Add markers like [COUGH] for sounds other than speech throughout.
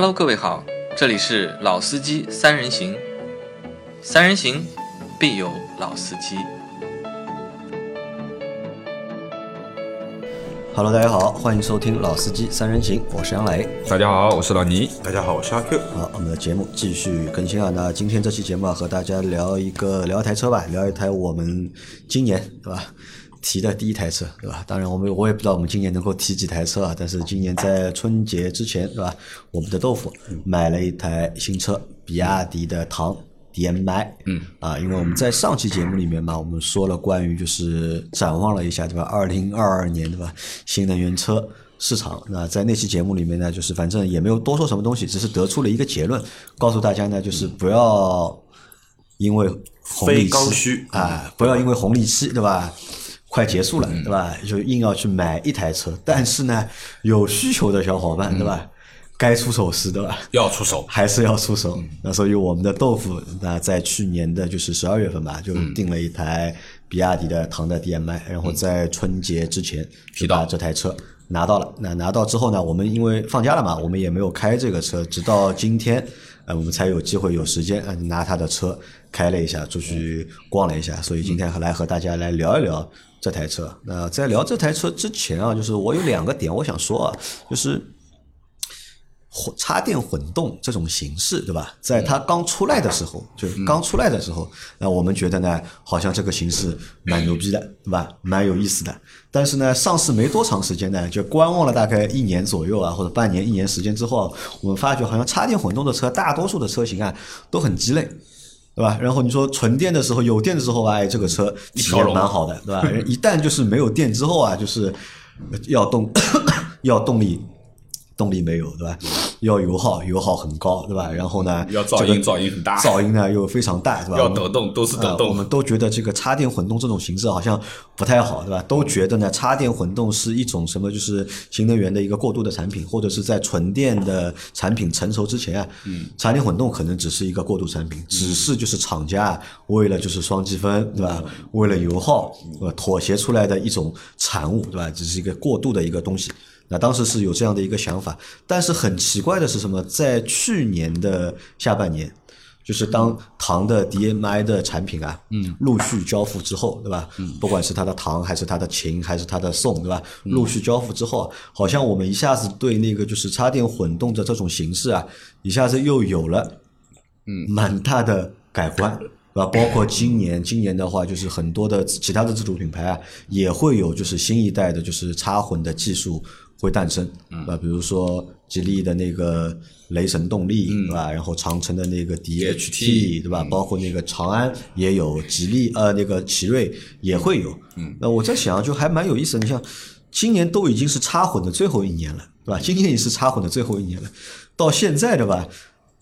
Hello，各位好，这里是老司机三人行，三人行必有老司机。Hello，大家好，欢迎收听《老司机三人行》，我是杨磊。大家好，我是老倪。大家好，我是阿 Q。好，我们的节目继续更新啊。那今天这期节目啊，和大家聊一个聊一台车吧，聊一台我们今年对吧提的第一台车对吧？当然，我们我也不知道我们今年能够提几台车啊，但是今年在春节之前对吧，我们的豆腐买了一台新车，比亚迪的唐。DMI，嗯啊，因为我们在上期节目里面嘛，我们说了关于就是展望了一下，对吧？二零二二年，对吧？新能源车市场，那在那期节目里面呢，就是反正也没有多说什么东西，只是得出了一个结论，告诉大家呢，就是不要因为红利期需啊，不要因为红利期，对吧？快结束了，对吧？就硬要去买一台车，但是呢，有需求的小伙伴，对吧？该出手时，对吧？要出手，还是要出手。那所以我们的豆腐，那在去年的就是十二月份吧，就订了一台比亚迪的唐的 DMI，然后在春节之前就把这台车拿到了。那拿到之后呢，我们因为放假了嘛，我们也没有开这个车，直到今天，呃，我们才有机会有时间拿他的车开了一下，出去逛了一下。所以今天来和大家来聊一聊这台车。那在聊这台车之前啊，就是我有两个点我想说啊，就是。混插电混动这种形式，对吧？在它刚出来的时候，就是刚出来的时候，那我们觉得呢，好像这个形式蛮牛逼的，对吧？蛮有意思的。但是呢，上市没多长时间呢，就观望了大概一年左右啊，或者半年、一年时间之后啊，我们发觉好像插电混动的车，大多数的车型啊都很鸡肋。对吧？然后你说纯电的时候，有电的时候啊，哎，这个车体验蛮好的，对吧？[LAUGHS] 一旦就是没有电之后啊，就是要动 [COUGHS] 要动力动力没有，对吧？要油耗，油耗很高，对吧？然后呢，要噪音噪音很大噪音呢又非常大，对吧？要抖动都是抖啊动我们都觉得这个插电混动这种形式好像不太好，对吧？都觉得呢，插电混动是一种什么，就是新能源的一个过渡的产品，或者是在纯电的产品成熟之前啊，嗯，插电混动可能只是一个过渡产品，只是就是厂家为了就是双积分，对吧？为了油耗，呃，妥协出来的一种产物，对吧？只是一个过渡的一个东西。那当时是有这样的一个想法，但是很奇怪的是什么？在去年的下半年，就是当唐的 DMI 的产品啊，嗯，陆续交付之后，对吧？嗯，不管是它的唐还是它的秦还是它的宋，对吧？陆续交付之后啊，好像我们一下子对那个就是插电混动的这种形式啊，一下子又有了嗯蛮大的改观。[LAUGHS] 对吧？包括今年，今年的话，就是很多的其他的自主品牌啊，也会有就是新一代的，就是插混的技术会诞生，对吧？比如说吉利的那个雷神动力，对吧？然后长城的那个 DHT，对吧？包括那个长安也有，吉利呃那个奇瑞也会有。嗯，那我在想，就还蛮有意思的。你像今年都已经是插混的最后一年了，对吧？今年也是插混的最后一年了，到现在对吧？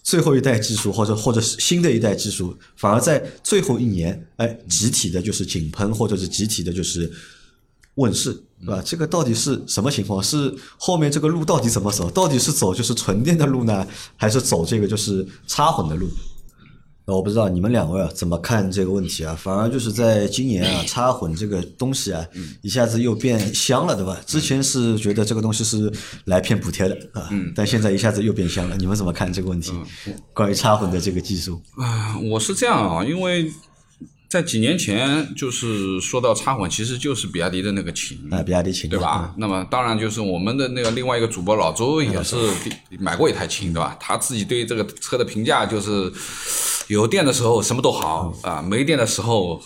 最后一代技术，或者或者是新的一代技术，反而在最后一年，哎，集体的就是井喷，或者是集体的就是问世，对吧？这个到底是什么情况？是后面这个路到底怎么走？到底是走就是纯电的路呢，还是走这个就是插混的路？那我不知道你们两位啊怎么看这个问题啊？反而就是在今年啊，插混这个东西啊，一下子又变香了，对吧？之前是觉得这个东西是来骗补贴的啊，但现在一下子又变香了。你们怎么看这个问题？关于插混的这个技术？啊，我是这样啊，因为在几年前，就是说到插混，其实就是比亚迪的那个秦，啊，比亚迪秦对吧？那么当然就是我们的那个另外一个主播老周也是买过一台秦，对吧？他自己对这个车的评价就是有电的时候什么都好啊，没电的时候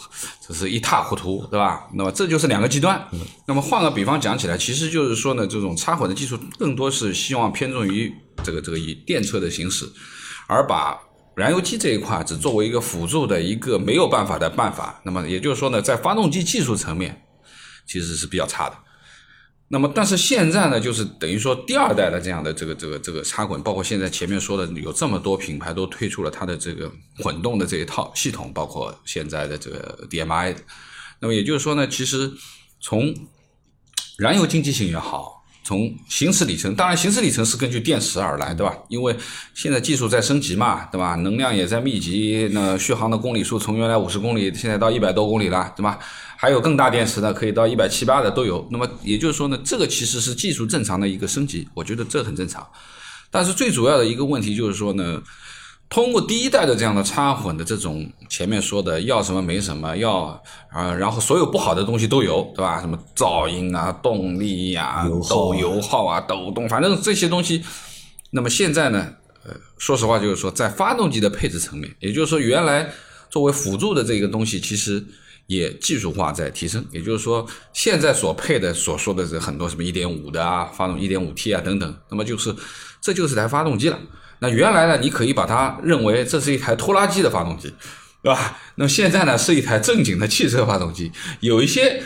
就是一塌糊涂，对吧？那么这就是两个极端。那么换个比方讲起来，其实就是说呢，这种插混的技术更多是希望偏重于这个这个以电车的形式，而把燃油机这一块只作为一个辅助的一个没有办法的办法。那么也就是说呢，在发动机技术层面其实是比较差的。那么，但是现在呢，就是等于说第二代的这样的这个这个这个插混，包括现在前面说的有这么多品牌都推出了它的这个混动的这一套系统，包括现在的这个 DMI。那么也就是说呢，其实从燃油经济性也好，从行驶里程，当然行驶里程是根据电池而来，对吧？因为现在技术在升级嘛，对吧？能量也在密集，那续航的公里数从原来五十公里，现在到一百多公里了，对吧？还有更大电池的，可以到一百七八的都有。那么也就是说呢，这个其实是技术正常的一个升级，我觉得这很正常。但是最主要的一个问题就是说呢，通过第一代的这样的插混的这种前面说的要什么没什么，要啊，然后所有不好的东西都有，对吧？什么噪音啊、动力呀、油耗啊抖油耗啊、抖动，反正这些东西。那么现在呢，呃，说实话就是说，在发动机的配置层面，也就是说，原来作为辅助的这个东西，其实也技术化在提升。也就是说，现在所配的所说的这很多什么一点五的啊，发动一点五 T 啊等等，那么就是这就是台发动机了。那原来呢，你可以把它认为这是一台拖拉机的发动机，对吧？那么现在呢，是一台正经的汽车发动机，有一些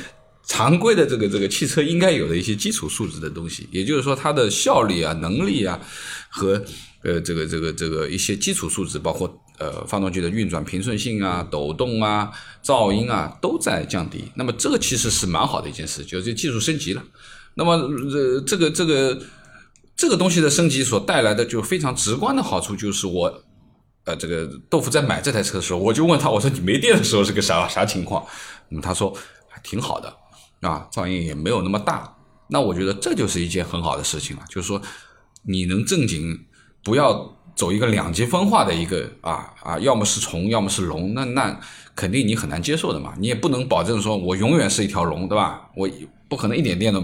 常规的这个这个汽车应该有的一些基础素质的东西，也就是说它的效率啊、能力啊和呃这个这个这个一些基础素质，包括呃发动机的运转平顺性啊、抖动啊、噪音啊都在降低。那么这个其实是蛮好的一件事，就是技术升级了。那么呃这个这个这个这个东西的升级所带来的就非常直观的好处就是我。呃，这个豆腐在买这台车的时候，我就问他，我说你没电的时候是个啥啥情况？那么他说挺好的，啊，噪音也没有那么大。那我觉得这就是一件很好的事情了，就是说你能正经不要走一个两极分化的一个啊啊，要么是虫，要么是龙，那那肯定你很难接受的嘛。你也不能保证说我永远是一条龙，对吧？我不可能一点电都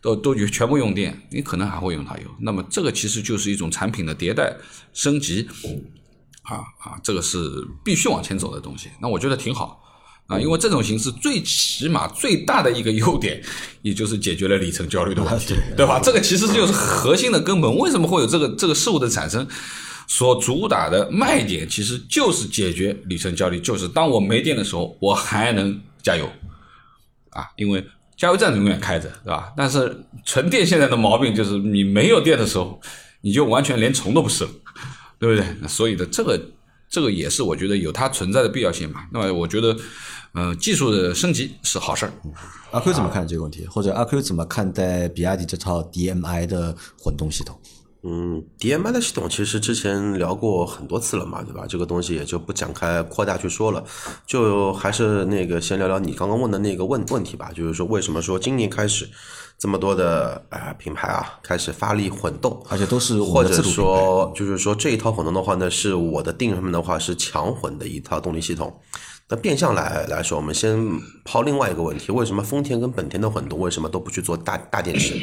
都都全部用电，你可能还会用它油。那么这个其实就是一种产品的迭代升级。啊啊，这个是必须往前走的东西，那我觉得挺好啊，因为这种形式最起码最大的一个优点，也就是解决了里程焦虑的问题，对吧？这个其实就是核心的根本。为什么会有这个这个事物的产生？所主打的卖点其实就是解决里程焦虑，就是当我没电的时候，我还能加油啊，因为加油站永远开着，对吧？但是纯电现在的毛病就是你没有电的时候，你就完全连虫都不是了。对不对？所以的这个这个也是我觉得有它存在的必要性嘛。那么我觉得，嗯、技术的升级是好事儿。阿 Q 怎么看这个问题？或者阿 Q 怎么看待比亚迪这套 DMI 的混动系统？嗯，DMI 的系统其实之前聊过很多次了嘛，对吧？这个东西也就不展开扩大去说了，就还是那个先聊聊你刚刚问的那个问问题吧，就是说为什么说今年开始这么多的啊、呃品牌啊开始发力混动，而且都是我或者说就是说这一套混动的话呢，是我的定义上面的话是强混的一套动力系统。那变相来来说，我们先抛另外一个问题：为什么丰田跟本田的混动为什么都不去做大大电池？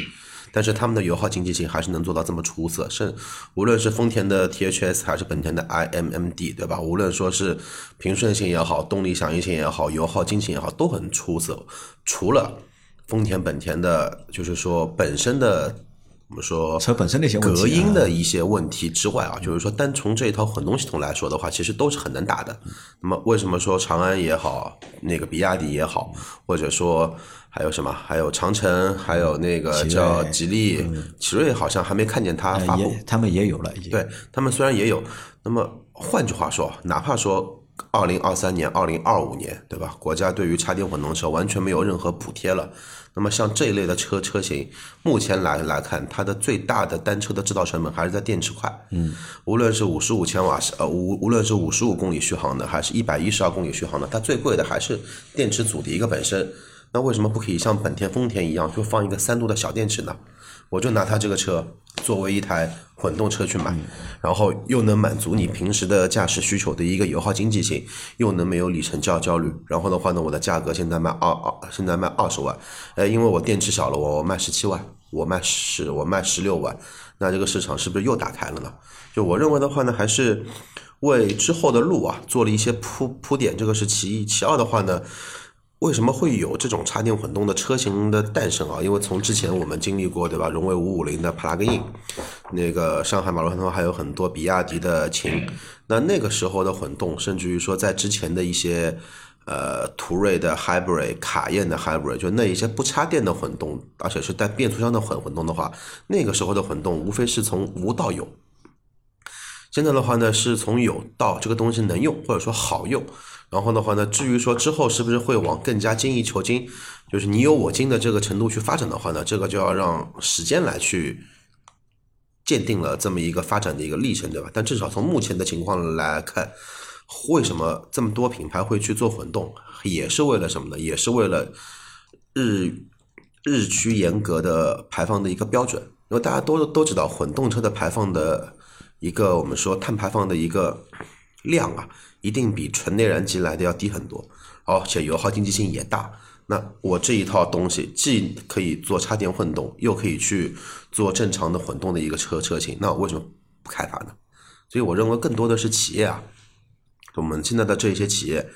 但是他们的油耗经济性还是能做到这么出色，是无论是丰田的 THS 还是本田的 iMMD，对吧？无论说是平顺性也好，动力响应性也好，油耗经济性也好，都很出色。除了丰田、本田的，就是说本身的我们说车本身的一些隔音的一些问题之外啊，就是说单从这一套混动系统来说的话，其实都是很能打的。那么为什么说长安也好，那个比亚迪也好，或者说还有什么，还有长城，还有那个叫吉利，奇瑞好像还没看见它呃发布。也他们也有了，已经对他们虽然也有，那么换句话说，哪怕说二零二三年、二零二五年，对吧？国家对于插电混动车完全没有任何补贴了，那么像这一类的车车型，目前来来看，它的最大的单车的制造成本还是在电池块。嗯，无论是五十五千瓦时，呃，无无论是五十五公里续航的，还是一百一十二公里续航的，它最贵的还是电池组的一个本身。那为什么不可以像本田、丰田一样，就放一个三度的小电池呢？我就拿它这个车作为一台混动车去买，然后又能满足你平时的驾驶需求的一个油耗经济性，又能没有里程焦焦虑。然后的话呢，我的价格现在卖二二，现在卖二十万，哎，因为我电池小了，我卖十七万，我卖十，我卖十六万，那这个市场是不是又打开了呢？就我认为的话呢，还是为之后的路啊做了一些铺铺垫，这个是其一。其二的话呢，为什么会有这种插电混动的车型的诞生啊？因为从之前我们经历过，对吧？荣威五五零的 plug in，那个上海马路上还有很多比亚迪的秦，那那个时候的混动，甚至于说在之前的一些呃途锐的 hybrid、卡宴的 hybrid，就那一些不插电的混动，而且是带变速箱的混混动的话，那个时候的混动无非是从无到有。现在的话呢，是从有到这个东西能用，或者说好用。然后的话呢，至于说之后是不是会往更加精益求精，就是你有我精的这个程度去发展的话呢，这个就要让时间来去鉴定了这么一个发展的一个历程，对吧？但至少从目前的情况来看，为什么这么多品牌会去做混动，也是为了什么呢？也是为了日日趋严格的排放的一个标准。因为大家都都知道，混动车的排放的一个我们说碳排放的一个量啊，一定比纯内燃机来的要低很多，而且油耗经济性也大。那我这一套东西既可以做插电混动，又可以去做正常的混动的一个车车型，那为什么不开发呢？所以我认为更多的是企业啊，我们现在的这些企业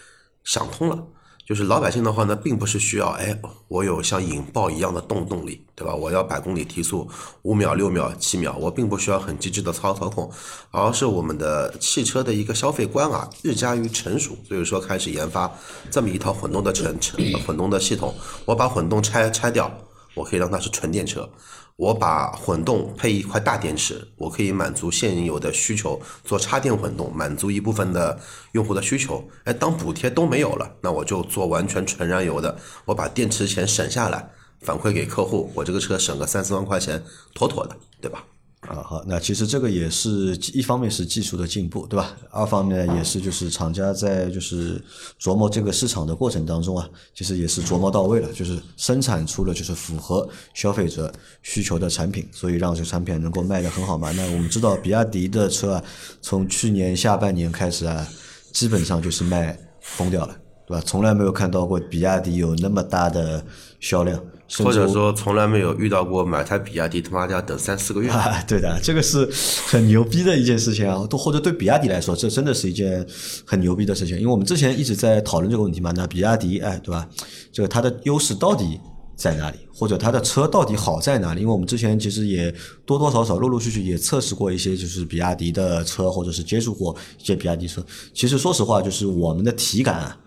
想通了。就是老百姓的话呢，并不是需要哎，我有像引爆一样的动动力，对吧？我要百公里提速五秒、六秒、七秒，我并不需要很机智的操操控，而是我们的汽车的一个消费观啊，日加于成熟，所以说开始研发这么一套混动的成成混动的系统。我把混动拆拆掉，我可以让它是纯电车。我把混动配一块大电池，我可以满足现有的需求，做插电混动，满足一部分的用户的需求。哎，当补贴都没有了，那我就做完全纯燃油的，我把电池钱省下来，反馈给客户，我这个车省个三四万块钱，妥妥的，对吧？啊，好，那其实这个也是一方面是技术的进步，对吧？二方面也是就是厂家在就是琢磨这个市场的过程当中啊，其实也是琢磨到位了，就是生产出了就是符合消费者需求的产品，所以让这个产品能够卖得很好嘛。那我们知道比亚迪的车啊，从去年下半年开始啊，基本上就是卖疯掉了，对吧？从来没有看到过比亚迪有那么大的销量。或者说从来没有遇到过买台比亚迪他妈的要等三四个月啊！[LAUGHS] 对的，这个是很牛逼的一件事情啊！都或者对比亚迪来说，这真的是一件很牛逼的事情。因为我们之前一直在讨论这个问题嘛，那比亚迪哎，对吧？这个它的优势到底在哪里？或者它的车到底好在哪里？因为我们之前其实也多多少少、陆陆续续也测试过一些，就是比亚迪的车，或者是接触过一些比亚迪车。其实说实话，就是我们的体感。啊。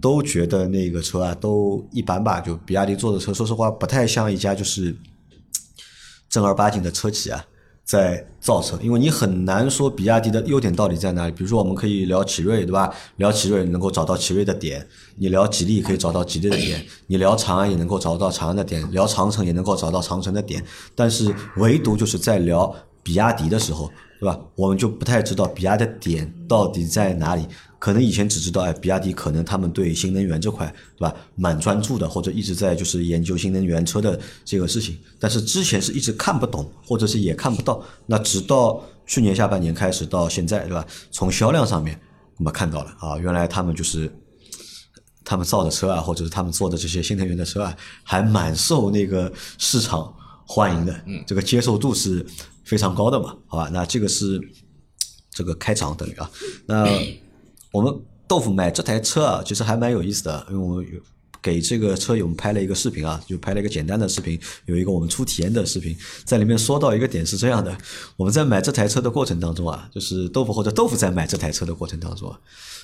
都觉得那个车啊都一般吧，就比亚迪做的车，说实话不太像一家就是正儿八经的车企啊在造车，因为你很难说比亚迪的优点到底在哪里。比如说我们可以聊奇瑞，对吧？聊奇瑞能够找到奇瑞的点，你聊吉利可以找到吉利的点，你聊长安也能够找到长安的点，聊长城也能够找到长城的点，但是唯独就是在聊比亚迪的时候，对吧？我们就不太知道比亚迪的点到底在哪里。可能以前只知道，哎，比亚迪可能他们对新能源这块，对吧，蛮专注的，或者一直在就是研究新能源车的这个事情。但是之前是一直看不懂，或者是也看不到。那直到去年下半年开始到现在，对吧？从销量上面我们看到了啊，原来他们就是他们造的车啊，或者是他们做的这些新能源的车啊，还蛮受那个市场欢迎的，嗯，这个接受度是非常高的嘛，好吧？那这个是这个开场等于啊，那。[COUGHS] [COUGHS] 我们豆腐买这台车啊，其实还蛮有意思的，因为我们有给这个车友们拍了一个视频啊，就拍了一个简单的视频，有一个我们初体验的视频，在里面说到一个点是这样的：我们在买这台车的过程当中啊，就是豆腐或者豆腐在买这台车的过程当中啊，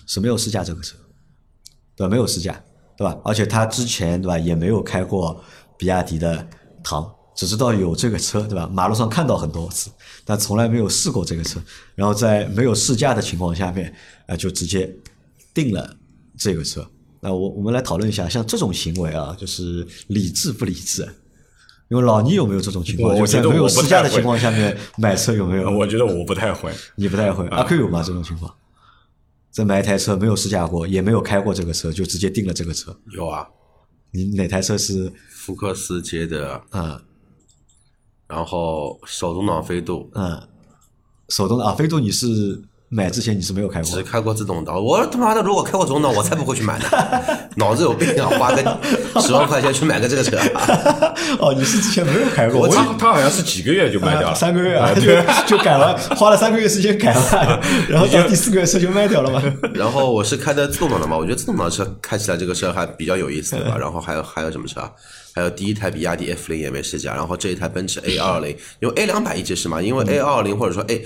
是没有试驾这个车，对吧？没有试驾，对吧？而且他之前对吧也没有开过比亚迪的唐。只知道有这个车，对吧？马路上看到很多次，但从来没有试过这个车。然后在没有试驾的情况下面，啊，就直接定了这个车。那我我们来讨论一下，像这种行为啊，就是理智不理智？因为老倪有没有这种情况？我觉得没有试驾的情况下面买车有没有？[LAUGHS] 我觉得我不太会。[LAUGHS] 你不太会？阿 Q 有吗？这种情况？在买一台车没有试驾过，也没有开过这个车，就直接定了这个车？有啊。你哪台车是？福克斯接的。啊。然后手动挡飞度，嗯，手动挡啊，飞度你是买之前你是没有开过，只开过自动挡。我他妈的如果开过手动挡，我才不会去买呢，脑子有病啊！花个十万块钱去买个这个车。[LAUGHS] 哦，你是之前没有开过？他他好像是几个月就卖掉了，[LAUGHS] 三个月啊，[LAUGHS] 就就改了，花了三个月时间改了，然后到第四个月车就卖掉了嘛。然后我是开的自动挡的嘛，我觉得自动挡车开起来这个车还比较有意思，对吧？然后还有还有什么车？还有第一台比亚迪 F 零也没试驾，然后这一台奔驰 A 二零，因为 A 两百一直是嘛，因为 A 二零或者说 A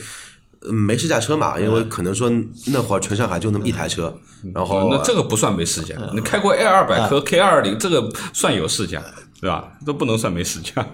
没试驾车嘛，因为可能说那会儿全上海就那么一台车，然后那这个不算没试驾，你开过 A 二百和 K 二零，这个算有试驾，对吧？都不能算没试驾。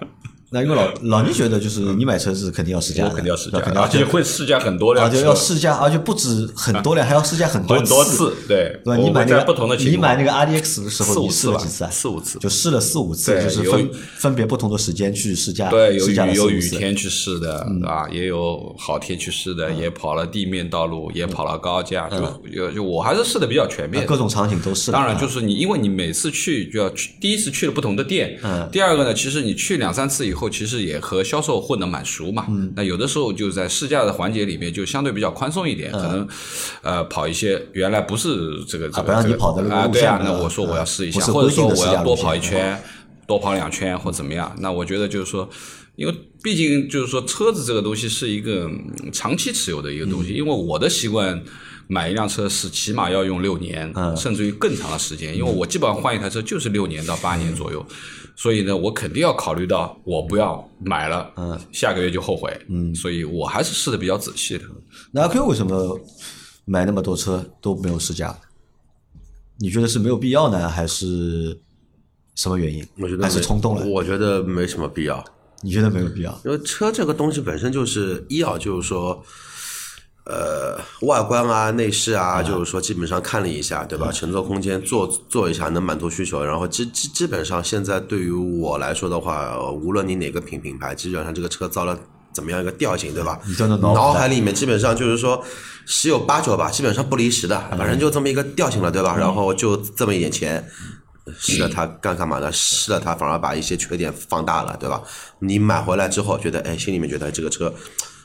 那因为老老倪觉得就是你买车是肯定要试驾，肯定要试驾，而且会试驾很多辆，而且要试驾，而且不止很多辆，还要试驾很多次。对，对你买那个不同的你买那个 RDX 的时候，你试了几次啊？四五次，就试了四五次，就是分分别不同的时间去试驾。对，有雨有雨天去试的啊，也有好天去试的，也跑了地面道路，也跑了高架，就有就我还是试的比较全面，各种场景都试。当然，就是你因为你每次去就要去，第一次去了不同的店，嗯，第二个呢，其实你去两三次以后。后，其实也和销售混得蛮熟嘛。嗯那有的时候就在试驾的环节里面就相对比较宽松一点，可能呃跑一些原来不是这个这个不让你这个跑的那个啊，对啊，路线的那我说我要试一下，或者说我要多跑一路线圈，多跑两圈或怎么样。那我觉得就是说。因为毕竟就是说，车子这个东西是一个嗯长期持有的一个嗯东西。因为我的习惯，买一辆车是起码要用六年，嗯甚至于更长的时间。因为我基本上换一台车就是六年到八年左右，所以呢，我肯定要考虑到我不要买了，嗯下个月就后悔。嗯，所以我还是试的比较仔细的。那阿 Q 为什么买那么多车都没有试驾？你觉得是没有必要呢，还是什么原因？我觉得没冲动了？我觉得没什么必要，你觉得没有必要？因为车这个东西本身就是一啊，就是说，呃，外观啊、内饰啊，就是说基本上看了一下，对吧？乘坐空间做做一下能满足需求，然后基基基本上现在对于我来说的话，呃无论你哪个品品牌，基本上这个车造了。怎么样一个调性，对吧？脑海里面基本上就是说十有八九吧，基本上不离十的，反正就这么一个调性了，对吧？然后就这么一点钱，试了它干干嘛呢？试了它反而把一些缺点放大了，对吧？你买回来之后觉得，哎，心里面觉得这个车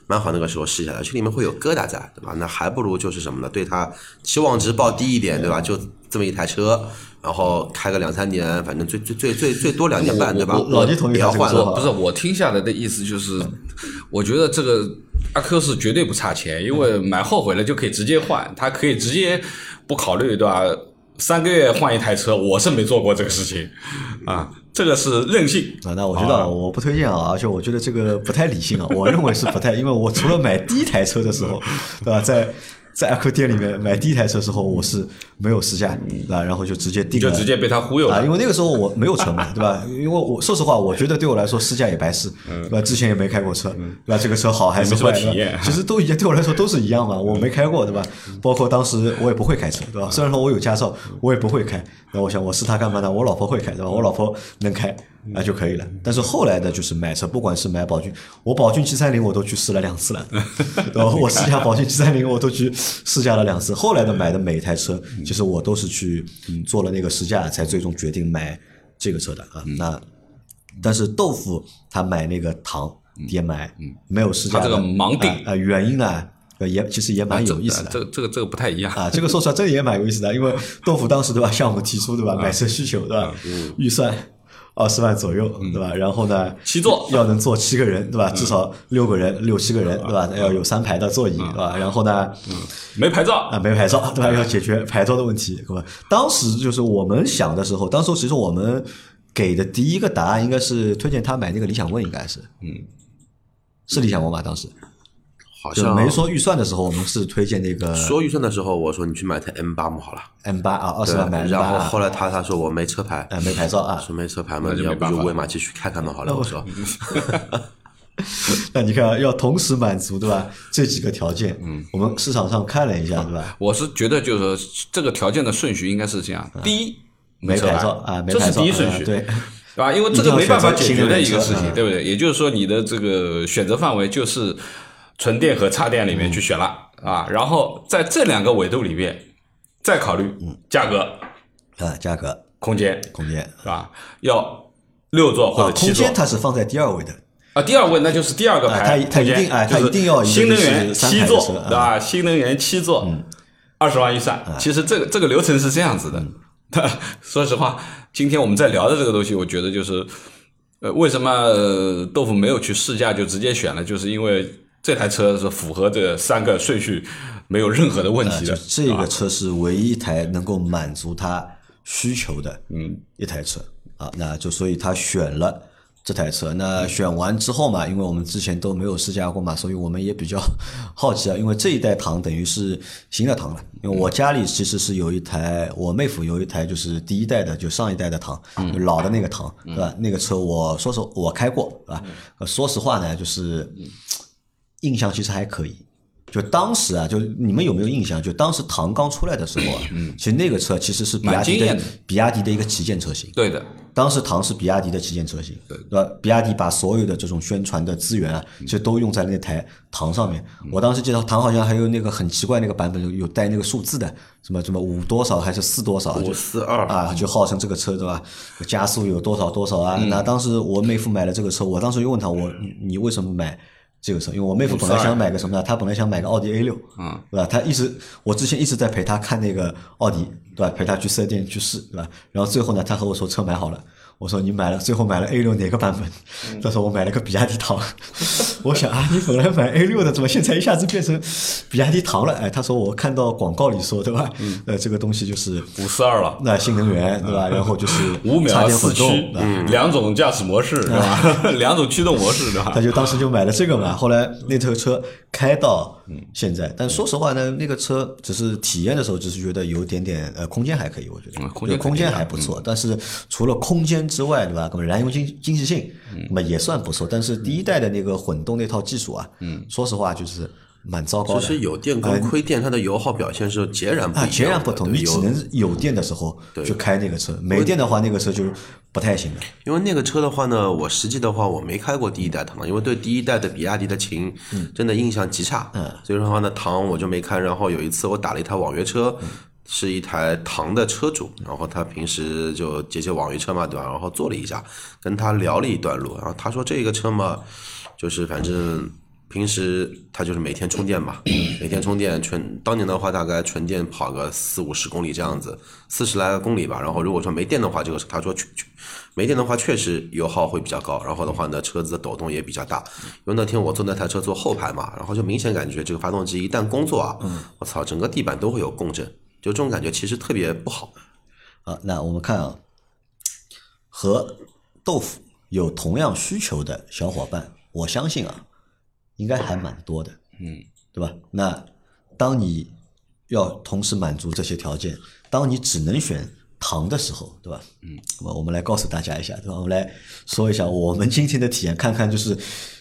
蛮好，那个时候试一下，心里面会有疙瘩在，对吧？那还不如就是什么呢？对它期望值报低一点，对吧？就这么一台车，然后开个两三年，反正最最最最最多两年半，对吧？老弟同意也要换了他这个说法不是我听下来的意思就是，我觉得这个阿 Q 是绝对不差钱，因为买后悔了就可以直接换，他可以直接不考虑，对吧？三个月换一台车，我是没做过这个事情啊，这个是任性。啊，那我觉得啊我不推荐啊，而且我觉得这个不太理性啊，我认为是不太，因为我除了买第一台车的时候，对吧，在在阿 Q 店里面买第一台车的时候，我是没有试驾，啊？然后就直接定了，就直接被他忽悠了啊，了因。为那个时候我没有车嘛，[LAUGHS] 对吧？因为我说实话，我觉得对我来说试驾也白试，对吧？之前也没开过车，对吧？这个车好还是没什么坏，体验其实都一样，对我来说都是一样嘛。我没开过，对吧？包括当时我也不会开车，对吧？虽然说我有驾照，我也不会开。那我想我试它干嘛呢？我老婆会开，对吧？我老婆能开。啊就可以了，但是后来的就是买车，不管是买宝骏，我宝骏七三零我都去试了两次了，[LAUGHS] 然后？我试驾宝骏七三零我都去试驾了两次。后来的买的每一台车，其实我都是去做了那个试驾，才最终决定买这个车的啊。那但是豆腐他买那个唐 DMI 没有试驾，他这个盲定啊、呃原因呢呃也其实也蛮有意思的。这个这个这个不太一样。啊，这个说出来这个也蛮有意思的，因为豆腐当时对吧，向我们提出对吧，买车需求对吧，预算二十万左右对吧，然后呢，七座要能坐七个人对吧，至少六个人六七个人对吧，要有三排的座椅对吧，然后呢，没牌照，啊没牌照对吧，要解决牌照的问题对吧？当时就是我们想的时候，当时其实我们给的第一个答案应该是推荐他买那个理想 ONE，应该是，嗯，是理想 ONE 吧？当时。就好像没说预算的时候，我们是推荐那个 [LAUGHS] 说预算的时候，我说你去买台 M 八嘛，好了。M 八啊，二十万买 M 然后后来他他说我没车牌，呃没牌照啊，说没车牌嘛，你要不就喂马继续开开嘛，好了，我说。[LAUGHS] 那你看，要同时满足对吧？这几个条件，嗯，我们市场上看了一下，对吧？我是觉得就是说这个条件的顺序应该是这样：第一，车没牌照啊没这牌照是第一顺序，啊对对吧？因为这个没办法解决的一个事情，对不对？也就是说，你的这个选择范围就是纯电和插电里面去选了啊，然后在这两个维度里面再考虑价格、啊，价格、空间，空间。是吧？要六座或啊，者七座。空间它是放在第二位的，啊，第二位那就是第二个啊排它它一定啊它就一定要新能源七座，啊。对吧？新能源七座，二十万预算。其实这个这个流程是这样子的。[LAUGHS] 说实话，今天我们在聊的这个东西，我觉得就是，呃，为什么呃豆腐没有去试驾就直接选了？就是因为这台车是符合这三个顺序，没有任何的问题的。这个车是唯一一台能够满足他需求的，嗯，一台车啊，那就所以他选了。这台车，那选完之后嘛，因为我们之前都没有试驾过嘛，所以我们也比较好奇啊。[LAUGHS] 因为这一代唐等于是新的唐了，因为我家里其实是有一台，我妹夫有一台就是第一代的，就上一代的唐，就老的那个唐，对吧？那个车我说实我开过，对吧？呃说实话呢，就是印象其实还可以。就当时啊，就你们有没有印象？就当时唐刚出来的时候啊，嗯其实那个车其实是比亚迪的比亚迪的一个旗舰车型。对的，当时唐是比亚迪的旗舰车型，对吧？比亚迪把所有的这种宣传的资源啊，其实都用在那台唐上面。我当时记得唐好像还有那个很奇怪那个版本，有有带那个数字的，什么什么五多少还是四多少，五四二啊，就号称这个车对吧？加速有多少多少啊？那当时我妹夫买了这个车，我当时又问他，我你你为什么买这个车？因为我妹夫本来想买个什么呢？他本来想买个奥迪 A 六，嗯，对吧？他一直我之前一直在陪他看那个奥迪，对吧？陪他去四 S 店去试，对吧？然后最后呢，他和我说车买好了。我说你买了，最后买了 A 六哪个版本？他说我买了个比亚迪唐。[LAUGHS] 我想啊，你本来买 A 六的，怎么现在一下子变成比亚迪唐了？哎，他说我看到广告里说，对吧？呃，这个东西就是五四二了。那新能源，对吧？然后就是五秒四驱两种驾驶模式，对吧？[LAUGHS] 两种驱动模式，对吧他？就当时就买了这个嘛。后来那台车开到现在，但说实话呢，那个车只是体验的时候，只是觉得有点点呃空间还可以，我觉得嗯空间还不错。但是除了空间之外，对吧？那么燃油经经济性，那么也算不错。但是第一代的那个混动那套技术啊，嗯，说实话就是蛮糟糕的。其实有电跟亏电，它的油耗表现是截然不截然不同。你只能有电的时候去开那个车，没电的话，那个车就不太行了。因为那个车的话呢，我实际的话我没开过第一代唐，因为对第一代的比亚迪的秦真的印象极差，嗯所以说的话呢唐我就没开。然后有一次我打了一台网约车，嗯是一台唐的车主，然后他平时就接接网约车嘛，对吧？然后坐了一下，跟他聊了一段路，然后他说这个车嘛，就是反正。平时他就是每天充电嘛，[LAUGHS] 每天充电纯当年的话大概纯电跑个四五十公里这样子，四十来个公里吧。然后如果说没电的话，这个他说确确没电的话确实油耗会比较高，然后的话呢车子的抖动也比较大。因为那天我坐那台车坐后排嘛，然后就明显感觉这个发动机一旦工作啊，我操，整个地板都会有共振，就这种感觉其实特别不好。啊，那我们看啊，和豆腐有同样需求的小伙伴，我相信啊，应该还蛮多的，嗯，对吧？那当你要同时满足这些条件，当你只能选糖的时候，对吧？嗯，那么我们来告诉大家一下，对吧？我们来说一下我们今天的体验，看看就是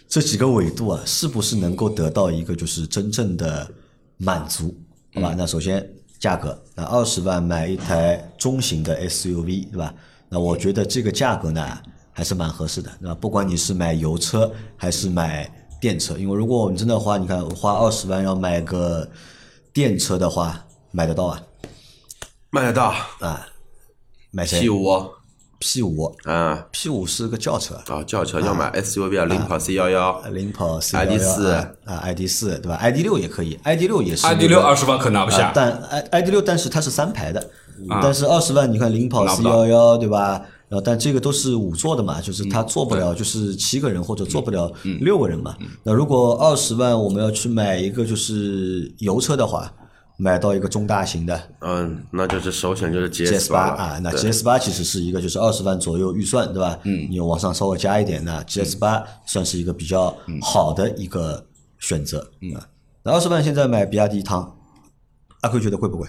这几个纬度啊，是不是能够得到一个就是真正的满足，好吧？那首先价格，那二十万买一台中型的 SUV，对吧？那我觉得这个价格呢还是蛮合适的，对吧？不管你是买油车还是买电车，因为如果我们真的花，你看花二十万要买个电车的话，买得到啊买得到啊，买谁？T 五？P 五啊，P 五是个轿车，啊轿车要买 SUV 啊，领跑 C 幺幺。呃领跑 C 幺幺 ID 四。啊，ID 四对吧？ID 六也可以，ID 六也是 ID 那个六二十万可拿不啊下，但 i ID 六，但是它是三排的，啊。但是二十万你看领跑 C 幺幺对吧？然后但这个都是五座的嘛，就是它坐不了就是七个人或者坐不了六个人嘛。那如果二十万我们要去买一个就是油车的话，买到一个中大型的嗯，那就是首选就是 GS 八八啊，那 GS 八其实是一个就是二十万左右预算对吧？嗯，你往上稍微加一点，那 GS 八算是一个比较好的一个选择。嗯，那二十万现在买比亚迪唐，阿贵觉得贵不贵？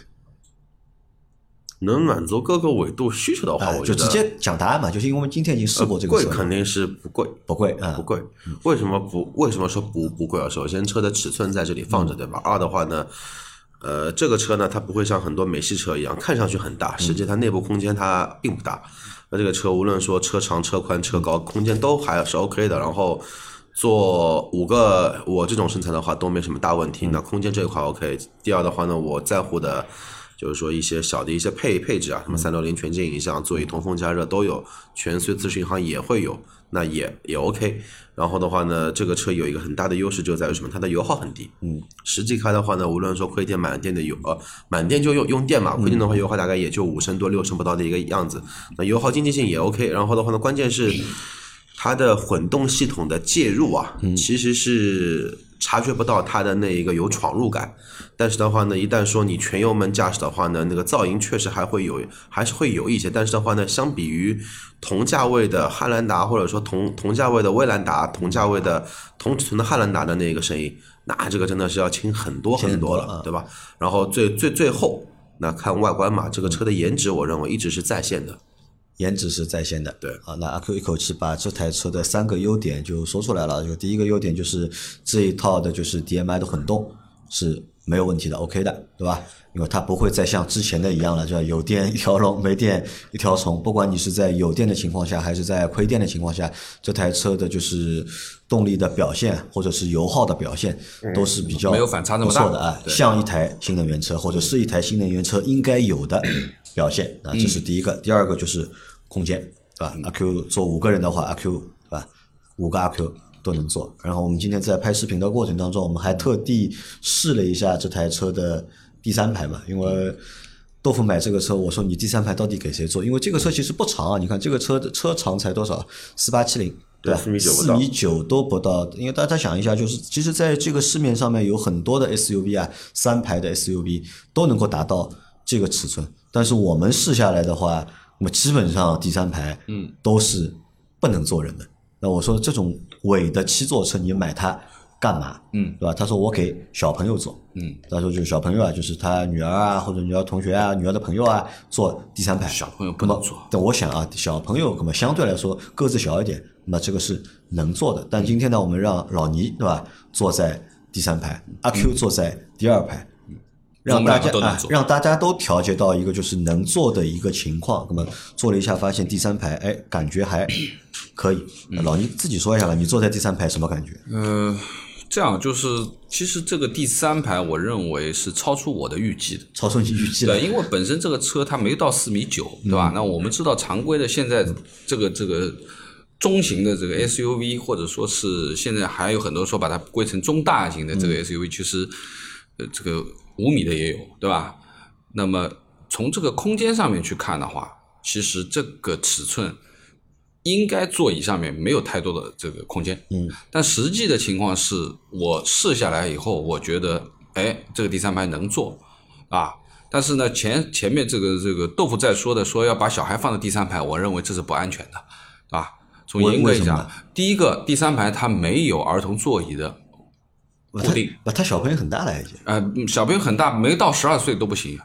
能满足各个维度需求的话，啊，我就直接讲答案嘛，就是因为我们今天已经试过这个车肯定是不贵，不贵啊不，贵。为什么不？为什么说不不贵啊？首先车的尺寸在这里放着，对吧？二的话呢，呃，这个车呢，它不会像很多美系车一样，看上去很大，实际它内部空间它并不大。那这个车无论说车长、车宽、车高，空间都还是 OK 的。然后坐五个我这种身材的话都没什么大问题。那空间这一块 OK。第二的话呢，我在乎的。就是说一些小的一些配配置啊，什么三六零全景影像、座椅通风加热都有，全随自适应航也会有，那也也 OK。然后的话呢，这个车有一个很大的优势就在于什么？它的油耗很低。嗯，实际开的话呢，无论说亏电满电的油，呃，满电就用用电嘛，亏电的话油耗大概也就五升多六升不到的一个样子。那油耗经济性也 OK。然后的话呢，关键是它的混动系统的介入啊，其实是察觉不到它的那一个有闯入感。但是的话呢，一旦说你全油门驾驶的话呢，那个噪音确实还会有，还是会有一些。但是的话呢，相比于同价位的汉兰达，或者说同同价位的威兰达，同价位的同尺寸的汉兰达的那个声音，那这个真的是要轻很多很多了对吧？然后最最最后，那看外观嘛，这个车的颜值，我认为一直是在线的。颜值是在线的。对啊，那阿 Q 一口气把这台车的三个优点就说出来了。就第一个优点就是这一套的就是 DMI 的混动是没有问题的，OK 的，对吧？因为它不会再像之前的一样了，就有电一条龙，没电一条虫。[LAUGHS] 不管你是在有电的情况下，还是在亏电的情况下，这台车的就是动力的表现，或者是油耗的表现，都是比较没有反差那么大的啊，像一台新能源车或者是一台新能源车应该有的表现啊，这是第一个。第二个就是空间，对吧？阿 Q 坐五个人的话，阿 Q 对吧？五个阿 Q 都能坐。然后我们今天在拍视频的过程当中，我们还特地试了一下这台车的第三排嘛，因为豆腐买这个车，我说你第三排到底给谁坐？因为这个车其实不长啊，你看这个车的车长才多少？四八七零。对吧？4米9不到四米九都不到，因为大家想一下，就是其实在这个市面上面有很多的 SUV 啊，三排的 SUV 都能够达到这个尺寸，但是我们试下来的话，那么基本上第三排嗯都是不能坐人的。那我说这种伪的七座车，你买它干嘛？嗯，对吧？他说我给小朋友坐，嗯，他说就是小朋友啊，就是他女儿啊，或者女儿同学啊，女儿的朋友啊，坐第三排。小朋友不能坐但我想啊，小朋友可能相对来说个子小一点，那这个是能坐的。但今天呢，我们让老倪对吧坐在第三排，阿 Q 坐在第二排，让大家都能坐让大家都调节到一个就是能做的一个情况。那么坐了一下，发现第三排，哎，感觉还可以。那老倪自己说一下吧，你坐在第三排什么感觉？呃，这样就是，其实这个第三排，我认为是超出我的预计的。超出你预计的对，因为本身这个车它没到四米九，对吧？那我们知道常规的现在这个这个中型的这个 SUV，或者说是现在还有很多说把它归成中大型的这个 SUV，其实呃这个五米的也有，对吧？那么从这个空间上面去看的话，其实这个尺寸。应该座椅上面没有太多的这个空间，嗯，但实际的情况是我试下来以后，我觉得，哎，这个第三排能坐，啊，但是呢，前前面这个这个豆腐在说的说要把小孩放在第三排，我认为这是不安全的，啊，从为严格讲第一个第三排它没有儿童座椅的固定，不，他小朋友很大了已经。呃，嗯小朋友很大，没到十二岁都不行，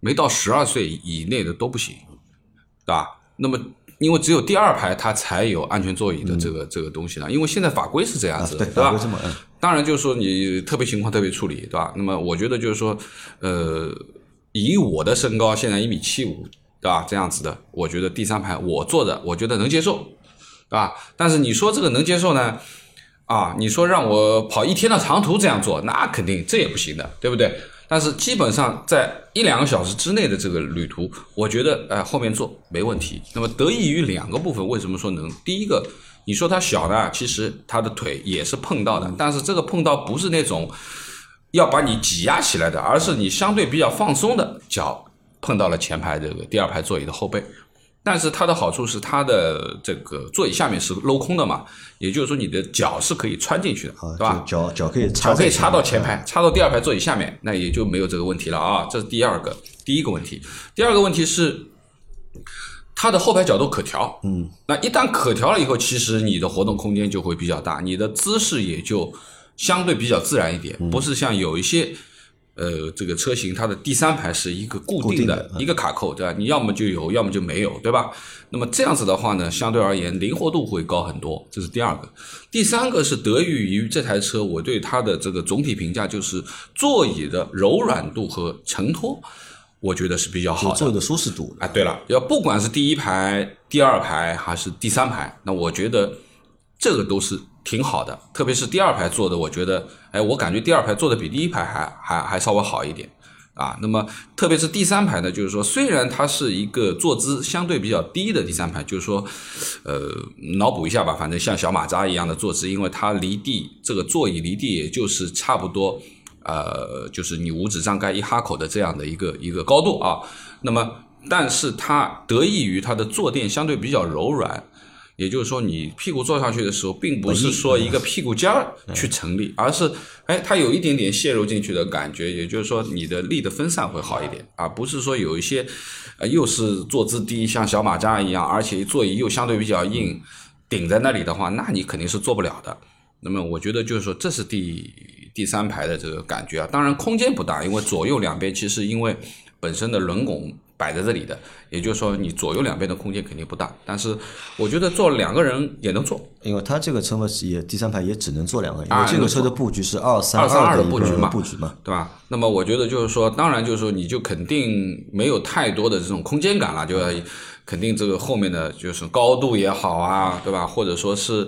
没到十二岁以内的都不行，对吧？那么，因为只有第二排它才有安全座椅的这个、这个东西呢，因为现在法规是这样啊，子的，对，对吧当然，就是说你特别情况特别处理，对吧？那么我觉得就是说，呃，以我的身高现在一米七五，对吧？这样子的，我觉得第三排我坐着，我觉得能接受，对吧？但是你说这个能接受呢？啊，你说让我跑一天的长途这样做，那肯定这也不行的，对不对？但是基本上在一两个小时之内的这个旅途，我觉得呃后面坐没问题。那么得益于两个部分，为什么说能？第一个，你说它小呢，其实它的腿也是碰到的，但是这个碰到不是那种要把你挤压起来的，而是你相对比较放松的脚碰到了前排这个第二排座椅的后背。但是它的好处是它的这个座椅下面是镂空的嘛，也就是说你的脚是可以穿进去的，啊，对吧？脚脚可以插脚可以插到前排，插到第二排座椅下面，那也就没有这个问题了啊。这是第二个，第一个问题。第二个问题是，它的后排角度可调。嗯，那一旦可调了以后，其实你的活动空间就会比较大，你的姿势也就相对比较自然一点，不是像有一些。呃，这个车型它的第三排是一个固定的一个卡扣，对吧？你要么就有，要么就没有，对吧？那么这样子的话呢，相对而言灵活度会高很多，这是第二个。第三个是得益于这台车，我对它的这个总体评价就是座椅的柔软度和承托，我觉得是比较好的。座椅的舒适度。啊，对了，要不管是第一排、第二排还是第三排，那我觉得这个都是挺好的。特别是第二排坐的，我觉得，哎，我感觉第二排坐的比第一排还还还稍微好一点啊。那么特别是第三排呢，就是说，虽然它是一个坐姿相对比较低的第三排，就是说，呃，脑补一下吧，反正像小马扎一样的坐姿，因为它离地这个座椅离地也就是差不多。呃，就是你五指张开一哈口的这样的一个一个高度啊。那么，但是它得益于它的坐垫相对比较柔软，也就是说，你屁股坐上去的时候，并不是说一个屁股尖儿去成立，而是哎，它有一点点陷入进去的感觉。也就是说，你的力的分散会好一点，啊不是说有一些呃又是坐姿低，像小马扎一样，而且座椅又相对比较硬，顶在那里的话，那你肯定是坐不了的。那么我觉得就是说，这是第第三排的这个感觉啊。当然空间不大，因为左右两边其实因为本身的轮拱摆在这里的，也就是说你左右两边的空间肯定不大，但是我觉得坐两个人也能坐。因为它这个车嘛，也第三排也只能坐两个人，因啊为这个车的布局是二三232的布局嘛布局嘛。对吧？那么我觉得就是说，当然就是说，你就肯定没有太多的这种空间感了，就要肯定这个后面的就是高度也好啊，对吧？或者说是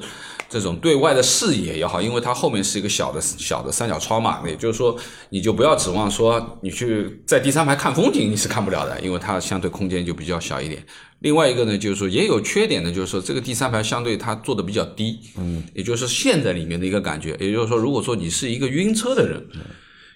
这种对外的视野也好，因为它后面是一个小的小的三角窗嘛，也就是说，你就不要指望说你去在第三排看风景，你是看不了的，因为它相对空间就比较小一点。另外一个呢，就是说也有缺点的，就是说这个第三排相对它做的比较低，嗯，也就是陷在里面的一个感觉。也就是说，如果说你是一个晕车的人，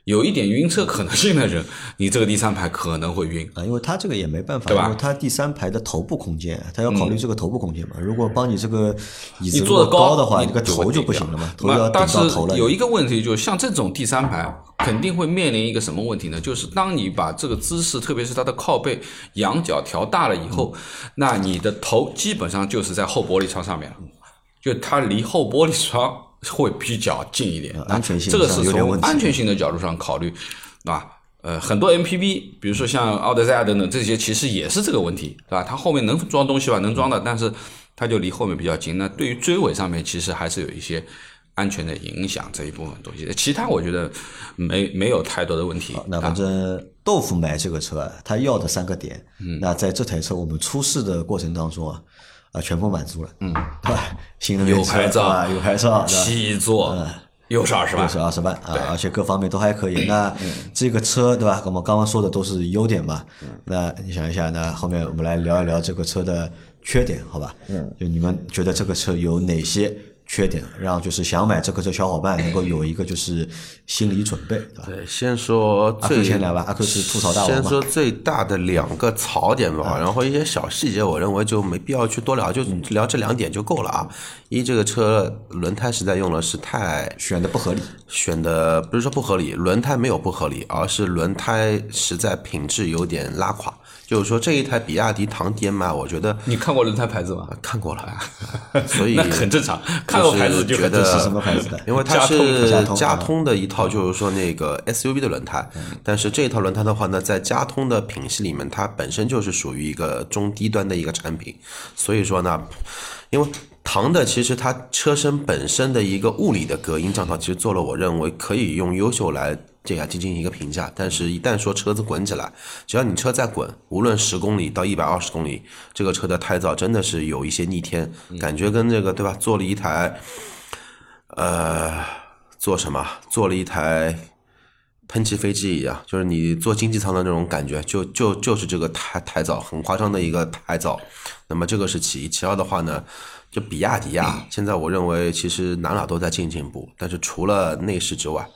有一点晕车可能性的人，[LAUGHS] 你这个第三排可能会晕。啊，因为他这个也没办法，对吧嗯因为它第三排的头部空间，他要考虑这个头部空间嘛。如果帮你这个椅子坐的高的话，你这个头就不行了嘛，头要顶但是到头了。有一个问题，就是像这种第三排，肯定会面临一个什么问题呢？就是当你把这个姿势，特别是它的靠背仰角调大了以后，那你的头基本上就是在后玻璃窗上面了，就它离后玻璃窗会比较近一点，安全性这个是有点问题安全性的角度上考虑，对吧？呃，很多 MPV，比如说像奥德赛等等这些，其实也是这个问题，对吧？它后面能装东西吧，能装的，但是它就离后面比较近。那对于追尾上面，其实还是有一些安全的影响这一部分东西。其他我觉得没没有太多的问题。那反正豆腐买这个车啊，他要的三个点，嗯那在这台车我们出试的过程当中啊，啊全部满足了，嗯，对吧？新能源车有牌照啊，有牌照，七座嗯又是二十万又，是二十万啊而且各方面都还可以。那这个车对吧？我们刚刚说的都是优点嘛。嗯那你想一下，那后面我们来聊一聊这个车的缺点，好吧？嗯，就你们觉得这个车有哪些缺点，让就是想买这个车小伙伴能够有一个就是心理准备，对吧？对，先说最先来吧阿克是吐槽大王嘛先说最大的两个槽点吧，然后一些小细节，我认为就没必要去多聊，就聊这两点就够了啊。一，这个车轮胎实在用了是太选的不合理，选的不是说不合理，轮胎没有不合理，而是轮胎实在品质有点拉垮。就是说这一台比亚迪唐 DM-i，我觉得你看过轮胎牌子吗？看过了，[LAUGHS] 所以那很正常，看过牌子就觉得是什么牌子的？因为它是加通的一套，就是说那个 SUV 的轮胎，但是这一套轮胎的话呢，在加通的品系里面，它本身就是属于一个中低端的一个产品，所以说呢，因为唐的其实它车身本身的一个物理的隔音降噪，其实做了我认为可以用优秀来这样进行一个评价，但是一旦说车子滚起来，只要你车在滚，无论十公里到一百二十公里，这个车的胎噪真的是有一些逆天，感觉跟这个对吧，做了一台。呃，做什么？做了一台喷气飞机一样，就是你坐经济舱的那种感觉，就就就是这个胎胎噪，很夸张的一个胎噪。那么这个是其一，其二的话呢，就比亚迪啊，现在我认为其实哪哪都在进进步，但是除了内饰之外，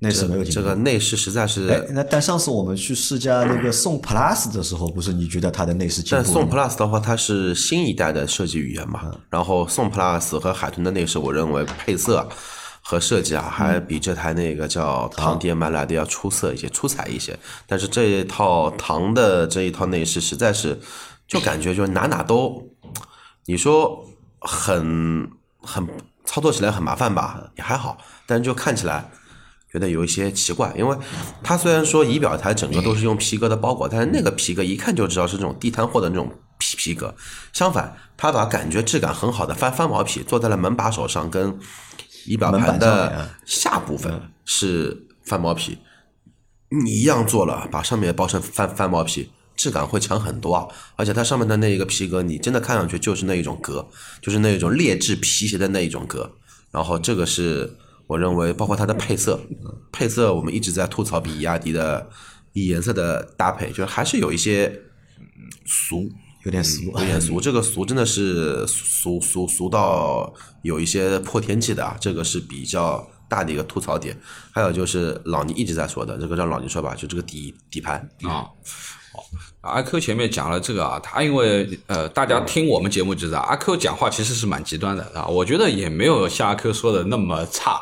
内饰没有进步这个内饰实在是哎，那但上次我们去试驾那个宋 Plus 的时候，不是你觉得它的内饰进但宋步了吗？Plus 的话，它是新一代的设计语言嘛，然后宋 Plus 和海豚的内饰，我认为配色和设计啊，还比这台那个叫唐 DM 来的要出色一些、出彩一些。但是这一套唐的这一套内饰，实在是就感觉就哪哪都，你说很很操作起来很麻烦吧，也还好，但是就看起来。觉得有一些奇怪，因为它虽然说仪表台整个都是用皮革的包裹，但是那个皮革一看就知道是这种地摊货的那种皮皮革。相反，它把感觉质感很好的翻翻毛皮做在了门把手上，跟仪表盘的啊下部分是翻毛皮。你一样做了，把上面包成翻翻毛皮，质感会强很多啊！而且它上面的那一个皮革，你真的看上去就是那一种革，就是那一种劣质皮鞋的那一种革。然后这个是我认为，包括它的配色，配色我们一直在吐槽比亚迪的颜色的搭配，就还是有一些俗，有点俗，有点俗。[LAUGHS] 这个俗真的是俗俗俗到有一些破天际的啊，这个是比较大的一个吐槽点。还有就是老倪一直在说的，这个让老倪说吧，就这个底底盘，啊。好，阿 Q 前面讲了这个啊，他因为呃，大家听我们节目就知道，阿 Q 讲话其实是蛮极端的啊，我觉得也没有像阿 Q 说的那么差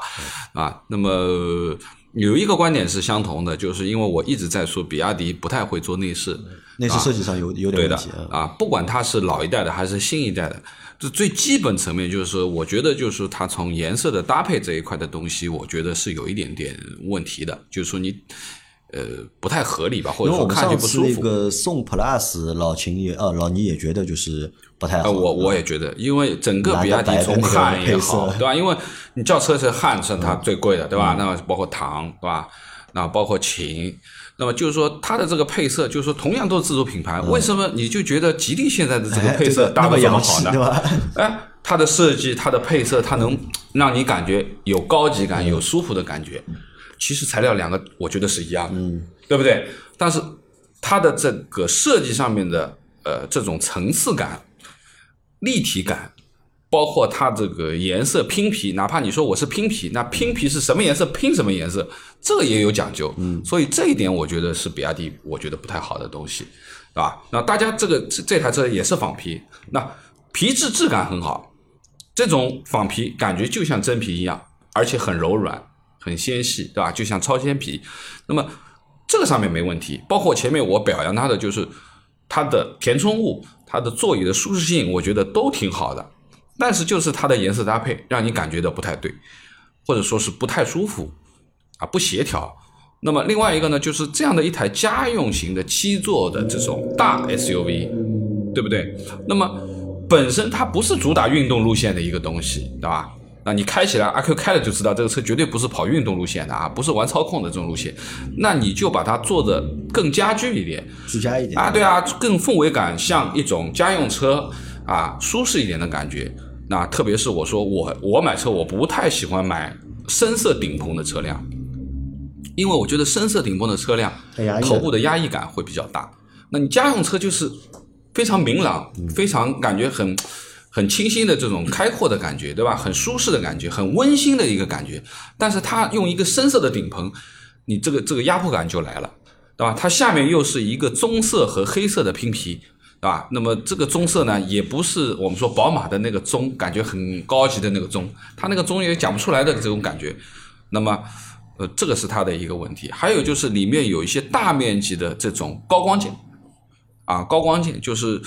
啊。那么有一个观点是相同的，就是因为我一直在说比亚迪不太会做内饰，内饰设计上有有点问题啊。啊，不管它是老一代的还是新一代的，这最基本层面就是说，我觉得就是它从颜色的搭配这一块的东西，我觉得是有一点点问题的。就是说你呃不太合理吧，或者说看上上次那去不舒服。个宋 Plus 老秦也呃老倪也觉得就是不太好。呃，我我也觉得，因为整个比亚迪从汉也好，对吧？因为你轿车是汉是它最贵的，对吧？那么包括唐，对吧？那包括秦，那么就是说它的这个配色，就是说同样都是自主品牌，为什么你就觉得吉利现在的这个配色搭的这么好呢？对吧？哎，它的设计、它的配色，它能让你感觉有高级感、有舒服的感觉。其实材料两个我觉得是一样的，嗯对不对？但是它的这个设计上面的呃这种层次感、立体感，包括它这个颜色拼皮，哪怕你说我是拼皮，那拼皮是什么颜色拼什么颜色，这个也有讲究。嗯，所以这一点我觉得是比亚迪我觉得不太好的东西，对吧？那大家这个这这台车也是仿皮，那皮质质感很好，这种仿皮感觉就像真皮一样，而且很柔软、很纤细，对吧？就像超纤皮。那么这个上面没问题，包括前面我表扬它的就是它的填充物、它的座椅的舒适性，我觉得都挺好的。但是就是它的颜色搭配让你感觉到不太对，或者说是不太舒服啊，不协调。那么另外一个呢，就是这样的一台家用型的七座的这种大 SUV，对不对？那么本身它不是主打运动路线的一个东西，对吧？那你开起来，阿 Q 开了就知道这个车绝对不是跑运动路线的啊，不是玩操控的这种路线。那你就把它做的更家居一点，居家一点啊，对啊，更氛围感像一种家用车啊，舒适一点的感觉。那特别是我说我我买车我不太喜欢买深色顶棚的车辆，因为我觉得深色顶棚的车辆头部的压抑感会比较大。那你家用车就是非常明朗，非常感觉很很清新的这种开阔的感觉，对吧？很舒适的感觉，很温馨的一个感觉。但是它用一个深色的顶棚，你这个这个压迫感就来了，对吧？它下面又是一个棕色和黑色的拼皮，对吧？那么这个棕色呢，也不是我们说宝马的那个棕，感觉很高级的那个棕，它那个棕也讲不出来的这种感觉。那么，呃，这个是它的一个问题。还有就是里面有一些大面积的这种高光键，啊，高光键就是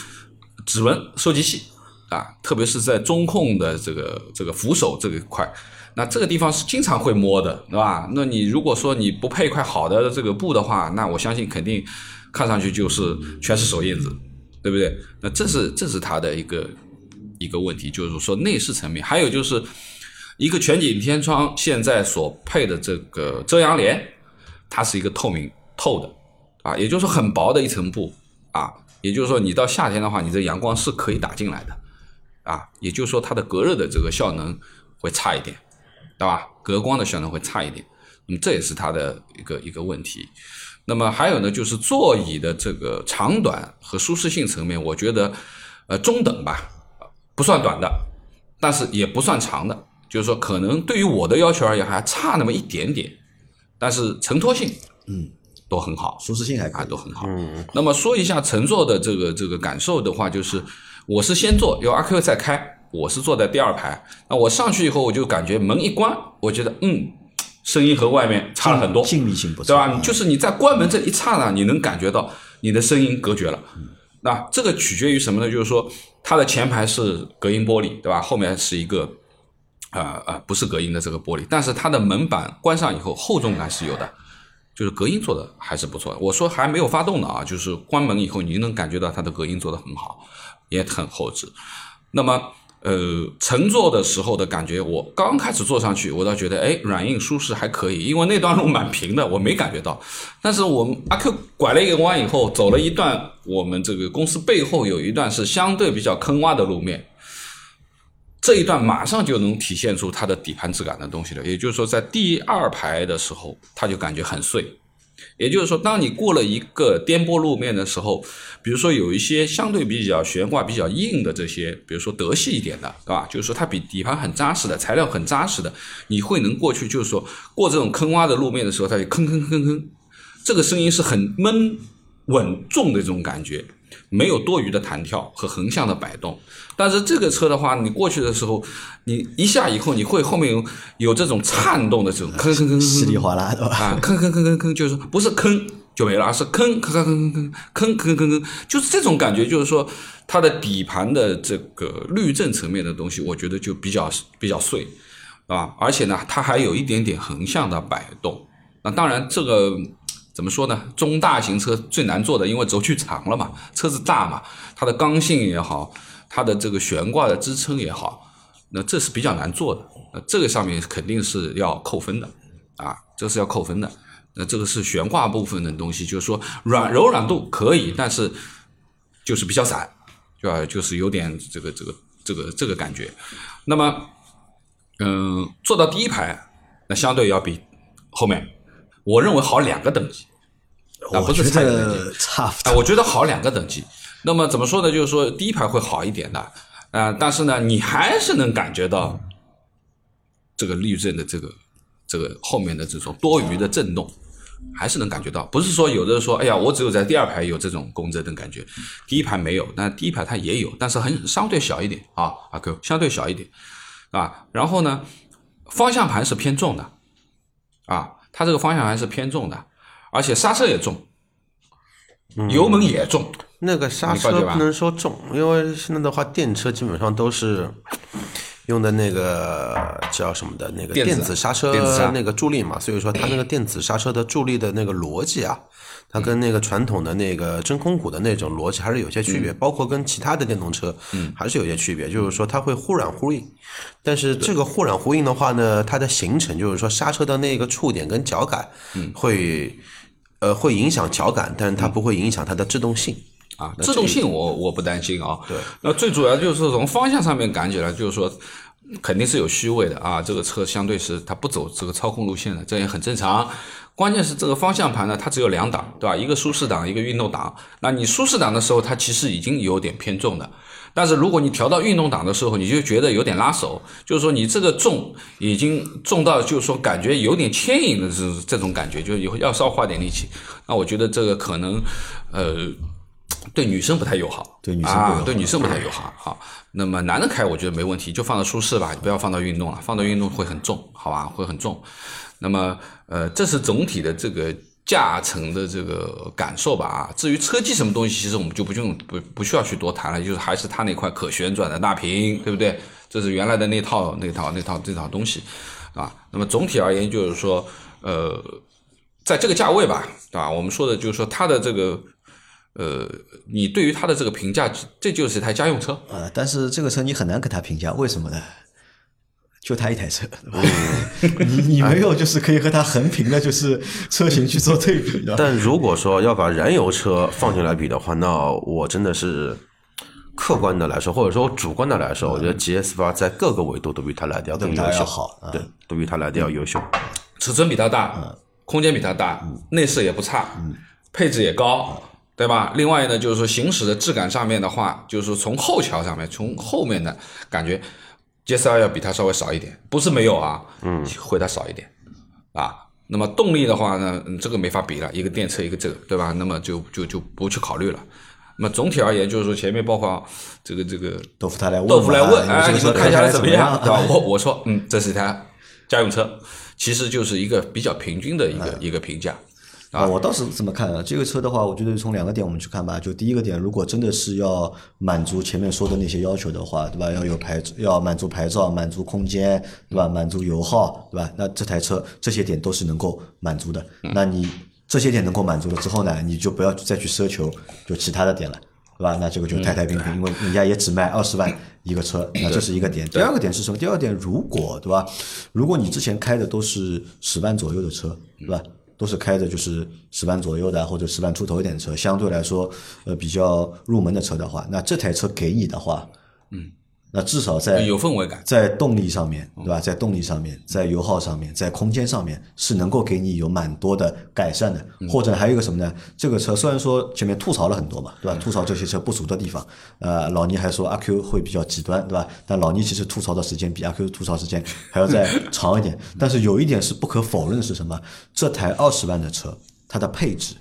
指纹收集器啊，特别是在中控的这个这个扶手这一块，那这个地方是经常会摸的，对吧？那你如果说你不配一块好的这个布的话，那我相信肯定看上去就是全是手印子，对不对？那这是这是它的一个一个问题，就是说内饰层面，还有就是一个全景天窗现在所配的这个遮阳帘，它是一个透明透的啊，也就是很薄的一层布啊，也就是说你到夏天的话，你这阳光是可以打进来的啊，也就是说它的隔热的这个效能会差一点，对吧？隔光的效能会差一点，那么这也是它的一个一个问题。那么还有呢，就是座椅的这个长短和舒适性层面，我觉得呃中等吧，不算短的，但是也不算长的，就是说可能对于我的要求而言还差那么一点点，但是承托性嗯都很好，舒适性还可啊，都很好。那么说一下乘坐的这个这个感受的话，就是我是先坐，有阿 Q 再开，我是坐在第二排。那我上去以后，我就感觉门一关，我觉得嗯，声音和外面差了很多，静谧性不错，对吧？就是你在关门这一刹那，你能感觉到你的声音隔绝了。那这个取决于什么呢？就是说它的前排是隔音玻璃，对吧？后面是一个啊啊、不是隔音的这个玻璃，但是它的门板关上以后厚重感是有的。就是隔音做的还是不错的。我说还没有发动呢啊，就是关门以后你能感觉到它的隔音做的很好，也很厚实。那么呃，乘坐的时候的感觉，我刚开始坐上去，我倒觉得哎软硬舒适还可以，因为那段路蛮平的，我没感觉到。但是我们阿 Q 拐了一个弯以后，走了一段，我们这个公司背后有一段是相对比较坑洼的路面。这一段马上就能体现出它的底盘质感的东西了，也就是说，在第二排的时候，它就感觉很碎。也就是说，当你过了一个颠簸路面的时候，比如说有一些相对比较悬挂、比较硬的这些，比如说德系一点的，对吧？就是说它比底盘很扎实的，材料很扎实的，你会能过去，就是说过这种坑洼的路面的时候，它就坑坑坑坑，这个声音是很闷稳重的这种感觉。没有多余的弹跳和横向的摆动，但是这个车的话，你过去的时候，你一下以后，你会后面有有这种颤动的这种坑坑坑坑稀里哗啦，的？啊，坑坑坑坑坑，就是不是坑就没了，而是坑坑坑坑坑坑坑坑坑，就是这种感觉，就是说它的底盘的这个滤震层面的东西，我觉得就比较比较碎啊，而且呢，它还有一点点横向的摆动。那当然，这个怎么说呢？中大型车最难做的，因为轴距长了嘛，车子大嘛，它的刚性也好，它的这个悬挂的支撑也好，那这是比较难做的。那这个上面肯定是要扣分的啊，这是要扣分的。那这个是悬挂部分的东西，就是说软柔软度可以，但是就是比较散，对吧？就是有点这个这个这个这个感觉。那么，嗯，坐到第一排，那相对要比后面，我认为好两个等级。啊，不是差一个等级，差我觉得好两个等级。那么怎么说呢？就是说第一排会好一点的，啊、但是呢，你还是能感觉到这个滤震的这个这个后面的这种多余的震动，还是能感觉到。不是说有的人说，哎呀，我只有在第二排有这种共振的感觉，第一排没有，那第一排它也有，但是很相对小一点啊，阿 Q 相对小一点啊。然后呢，方向盘是偏重的啊，它这个方向盘是偏重的，而且刹车也重，油门也重。那个刹车不能说重，因为现在的话，电车基本上都是用的那个叫什么的那个电子刹车那个助力嘛，所以说它那个电子刹车的助力的那个逻辑啊，它跟那个传统的那个真空鼓的那种逻辑还是有些区嗯别，包括跟其他的电动车，还是有些区别，就是说它会忽软忽硬。但是这个忽软忽硬的话呢，它的形成就是说刹车的那个触点跟脚感嗯会。呃，会影响脚感，但是它不会影响它的制动性。啊，制动性我我不担心啊。对，那最主要就是从方向上面感起来，就是说肯定是有虚位的啊。这个车相对是它不走这个操控路线的，这也很正常。关键是这个方向盘呢，它只有两档，对吧？一个舒适档，一个运动档。那你舒适档的时候，它其实已经有点偏重的。但是如果你调到运动档的时候，你就觉得有点拉手，就是说你这个重已经重到，就是说感觉有点牵引的这这种感觉，就是以后要稍花点力气。那我觉得这个可能，呃，对女生不太友好，对女生不友好啊，对女生不太友好。好，那么男的开我觉得没问题，就放到舒适吧，你不要放到运动了，放到运动会很重，好吧，会很重。那么，呃，这是总体的这个驾乘的这个感受吧啊。至于车机什么东西，其实我们就不用不不需要去多谈了，就是还是它那块可旋转的大屏，对不对？这是原来的那套那套那套这套东西啊。那么总体而言，就是说，呃，在这个价位吧，对吧？我们说的就是说它的这个。呃，你对于它的这个评价，这就是一台家用车，呃，但是这个车你很难给它评价，为什么呢？就它一台车，对吧？你你 [LAUGHS] 没有就是可以和它横屏的，就是车型去做对比的。但如果说要把燃油车放进来比的话，那我真的是客观的来说，或者说主观的来说，我觉得 GS 八在各个维度都比它来的要更优秀，对，都比它来的要优秀。尺寸比它大，空间比它大，内饰也不差，配置也高，对吧？另外呢，就是说行驶的质感上面的话，就是说从后桥上面，从后面的感觉，GS 二要比它稍微少一点，不是没有啊，嗯，会它少一点啊。那么动力的话呢，嗯，这个没法比了，一个电车一个这个，对吧？那么就就就不去考虑了。那么总体而言，就是说前面包括这个这个豆腐他来问，豆腐来问，啊你们看下来怎怎么样？样？对吧？我我说，嗯，这是一台家用车，其实就是一个比较平均的一个一个评价。啊，我倒是这么看啊，这个车的话，我觉得从两个点我们去看吧。就第一个点，如果真的是要满足前面说的那些要求的话，对吧？要有牌，要满足牌照，满足空间，对吧？满足油耗，对吧？那这台车这些点都是能够满足的。那你这些点能够满足了之后呢，你就不要再去奢求就其他的点了。对吧？那这个就太太平平，因为人家也只卖二十万一个车，那这是一个点。第二个点是什么？第二个点，如果对吧？如果你之前开的都是十万左右的车，对吧？都是开着就是十万左右的或者十万出头一点的车，相对来说呃比较入门的车的话，那这台车给你的话，嗯，那至少在有氛围感。在动力上面，对吧？在动力上面，在油耗上面，在空间上面是能够给你有蛮多的改善的。或者还有一个什么呢？这个车虽然说前面吐槽了很多嘛，对吧？吐槽这些车不足的地方，呃，老倪还说阿 Q 会比较极端，对吧？但老倪其实吐槽的时间比阿 Q 吐槽时间还要再长一点。[LAUGHS] 但是有一点是不可否认的是什么？这台二十万的车，它的配置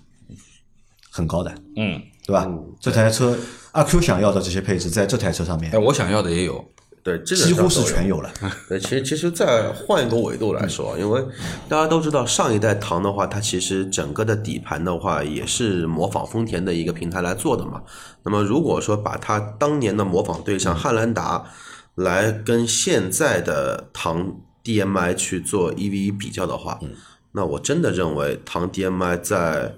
很高的，嗯，对吧？这台车阿 Q 想要的这些配置，在这台车上面哎，我想要的也有。对，基本几乎是全有了。[LAUGHS] 对，其实其实再换一个维度来说，因为大家都知道上一代唐的话，它其实整个的底盘的话也是模仿丰田的一个平台来做的嘛。那么如果说把它当年的模仿对象汉兰达来跟现在的唐 DMI 去做一 v 一比较的话，那我真的认为唐 DMI 在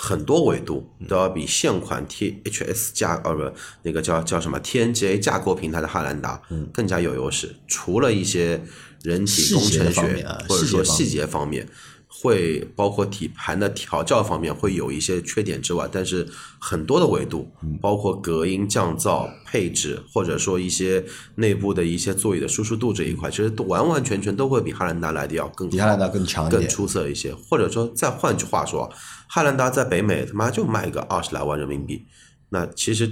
很多维度都要比现款 THS 架呃不那个叫叫什么 TNGA 架构平台的汉兰达更加有优势。除了一些人体工程学啊或者说细节方面会包括底盘的调教方面会有一些缺点之外，但是很多的维度，包括隔音、降噪、配置，或者说一些内部的一些座椅的舒适度这一块，其实都完完全全都会比汉兰达来的要更比汉兰达更强一更。出色一些。或者说，再换句话说，汉兰达在北美他妈就卖个二十来万人民币，那其实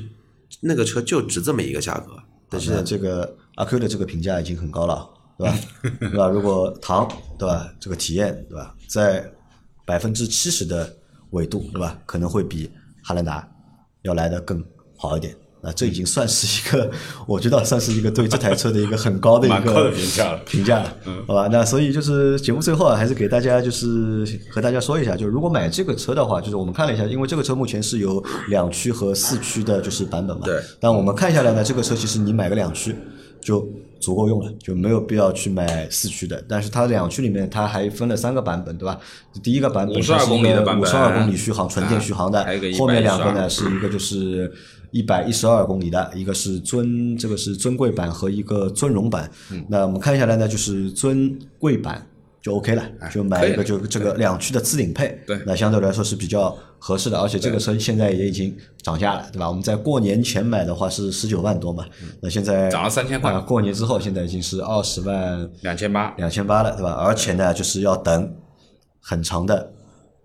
那个车就值这么一个价格。但是啊这个阿 Q 的这个评价已经很高了，对吧？[LAUGHS] 对吧？如果唐对吧，这个体验对吧，在百分之七十的纬度对吧，可能会比汉兰达要来的更好一点。那这已经算是一个，我觉得算是一个对这台车的一个很高的一个评价了评价了，好吧？那所以就是节目最后啊，还是给大家就是和大家说一下，就是如果买这个车的话，就是我们看了一下，因为这个车目前是有两驱和四驱的，就是版本嘛。对。但我们看下来呢，这个车其实你买个两驱就足够用了，就没有必要去买四驱的。但是它两驱里面它还分了三个版本，对吧？第一个版本52公里的版本五十二公里续航纯电续航的后面两个呢是一个就是一百一十二公里的，一个是尊这个是尊贵版和一个尊荣版。嗯那我们看下来呢，就是尊贵版就 OK 了，就买一个就这个两驱的自顶配，对那相对来说是比较合适的，而且这个车现在也已经涨价了，对吧？我们在过年前买的话是十九万多嘛，那现在涨了3000块啊过年之后现在已经是二十万两千八，两千八了，对吧？而且呢，就是要等很长的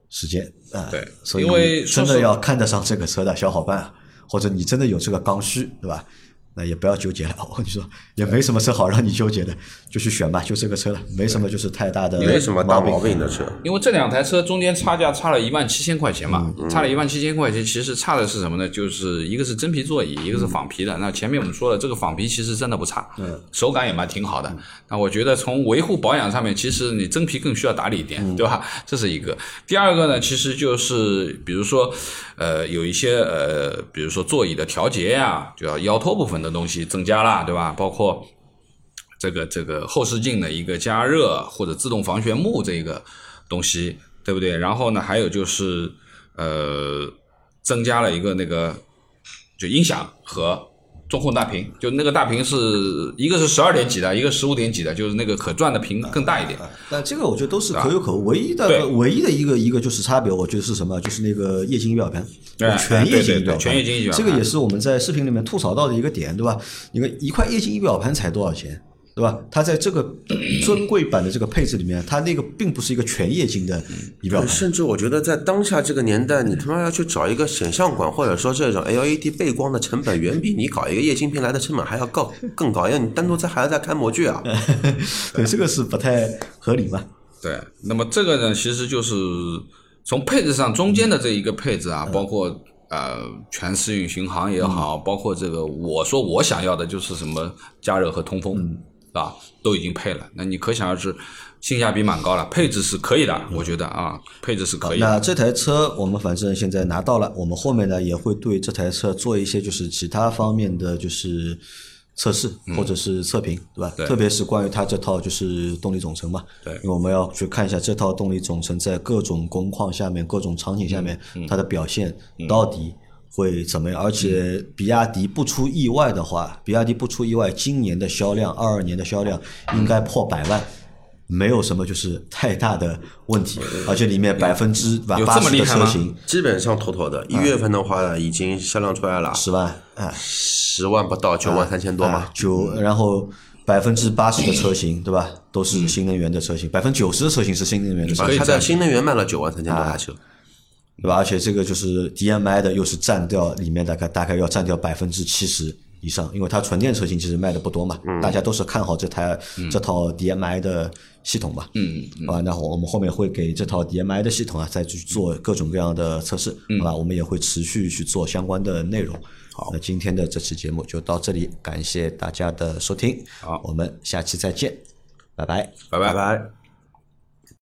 时间啊。对所以真的要看得上这个车的小伙伴啊，或者你真的有这个刚需，对吧？那也不要纠结了，我 [LAUGHS] 跟你说，也没什么车好让你纠结的，就去选吧，就这个车了，没什么就是太大的没什么大毛毛病的车。因为这两台车中间差价差了一万七千块钱嘛，嗯差了一万七千块钱，其实差的是什么呢？就是一个是真皮座椅，一个是仿皮的。那前面我们说了，这个仿皮其实真的不差，嗯手感也蛮挺好的。那我觉得从维护保养上面，其实你真皮更需要打理一点，对吧？这是一个。第二个呢，其实就是比如说，呃，有一些呃，比如说座椅的调节呀、就要腰托部分的东西增加了，对吧？包括这个这个后视镜的一个加热或者自动防眩目这个东西，对不对？然后呢，还有就是呃，增加了一个那个就音响和中控大屏，就那个大屏是一个是十二点几的，一个十五点几的，就是那个可转的屏更大一点。但这个我觉得都是可有可无，唯一的唯一的一个一个就是差别，我觉得是什么？就是那个液晶仪表盘，对全液晶仪表盘，全液晶仪表盘这个也是我们在视频里面吐槽到的一个点，对吧？你看一块液晶仪表盘才多少钱？对吧？它在这个 [CLEARS THROAT] 尊贵版的这个配置里面，它那个并不是一个全液晶的仪表盘，甚至我觉得在当下这个年代，你他妈要去找一个显像管，或者说这种 [LAUGHS] LED 背光的成本，远比你搞一个液晶屏来的成本还要高更高，因为你单独在还要再开模具啊。[LAUGHS] 对，这个是不太合理嘛。对，那么这个呢，其实就是从配置上中间的这一个配置啊，包括呃全适应巡航也好，包括这个我说我想要的就是什么加热和通风、啊，都已经配了。那你可想而知，性价比蛮高了，配置是可以的，我觉得啊，配置是可以的。那这台车我们反正现在拿到了，我们后面呢也会对这台车做一些就是其他方面的就是测试或者是测评，对吧？对特别是关于它这套就是动力总成嘛，对因为我们要去看一下这套动力总成在各种工况下面、各种场景下面它的表现到底。会怎么样？而且比亚迪不出意外的话，比亚迪不出意外，今年的销量，二二年的销量应该破百万，没有什么就是太大的问题。而且里面百分之有这八十的车型。基本上妥妥的，一月份的话已经销量出来了，十万，哎，十万不到，九万三千多嘛。九，然后百分之八十的车型，对吧？都是新能源的车型，百分之九十的车型是新能源的车型，可以在新能源卖了九万三千多台车，对吧？而且这个就是 DMI 的，又是占掉里面大概大概要占掉百分之七十以上，因为它纯电车型其实卖的不多嘛，大家都是看好这台、这套 DMI 的系统嘛，嗯，好吧？那我们后面会给这套 DMI 的系统啊，再去做各种各样的测试，好吧？我们也会持续去做相关的内容。好，那今天的这期节目就到这里，感谢大家的收听，好我们下期再见，拜拜。拜拜拜拜。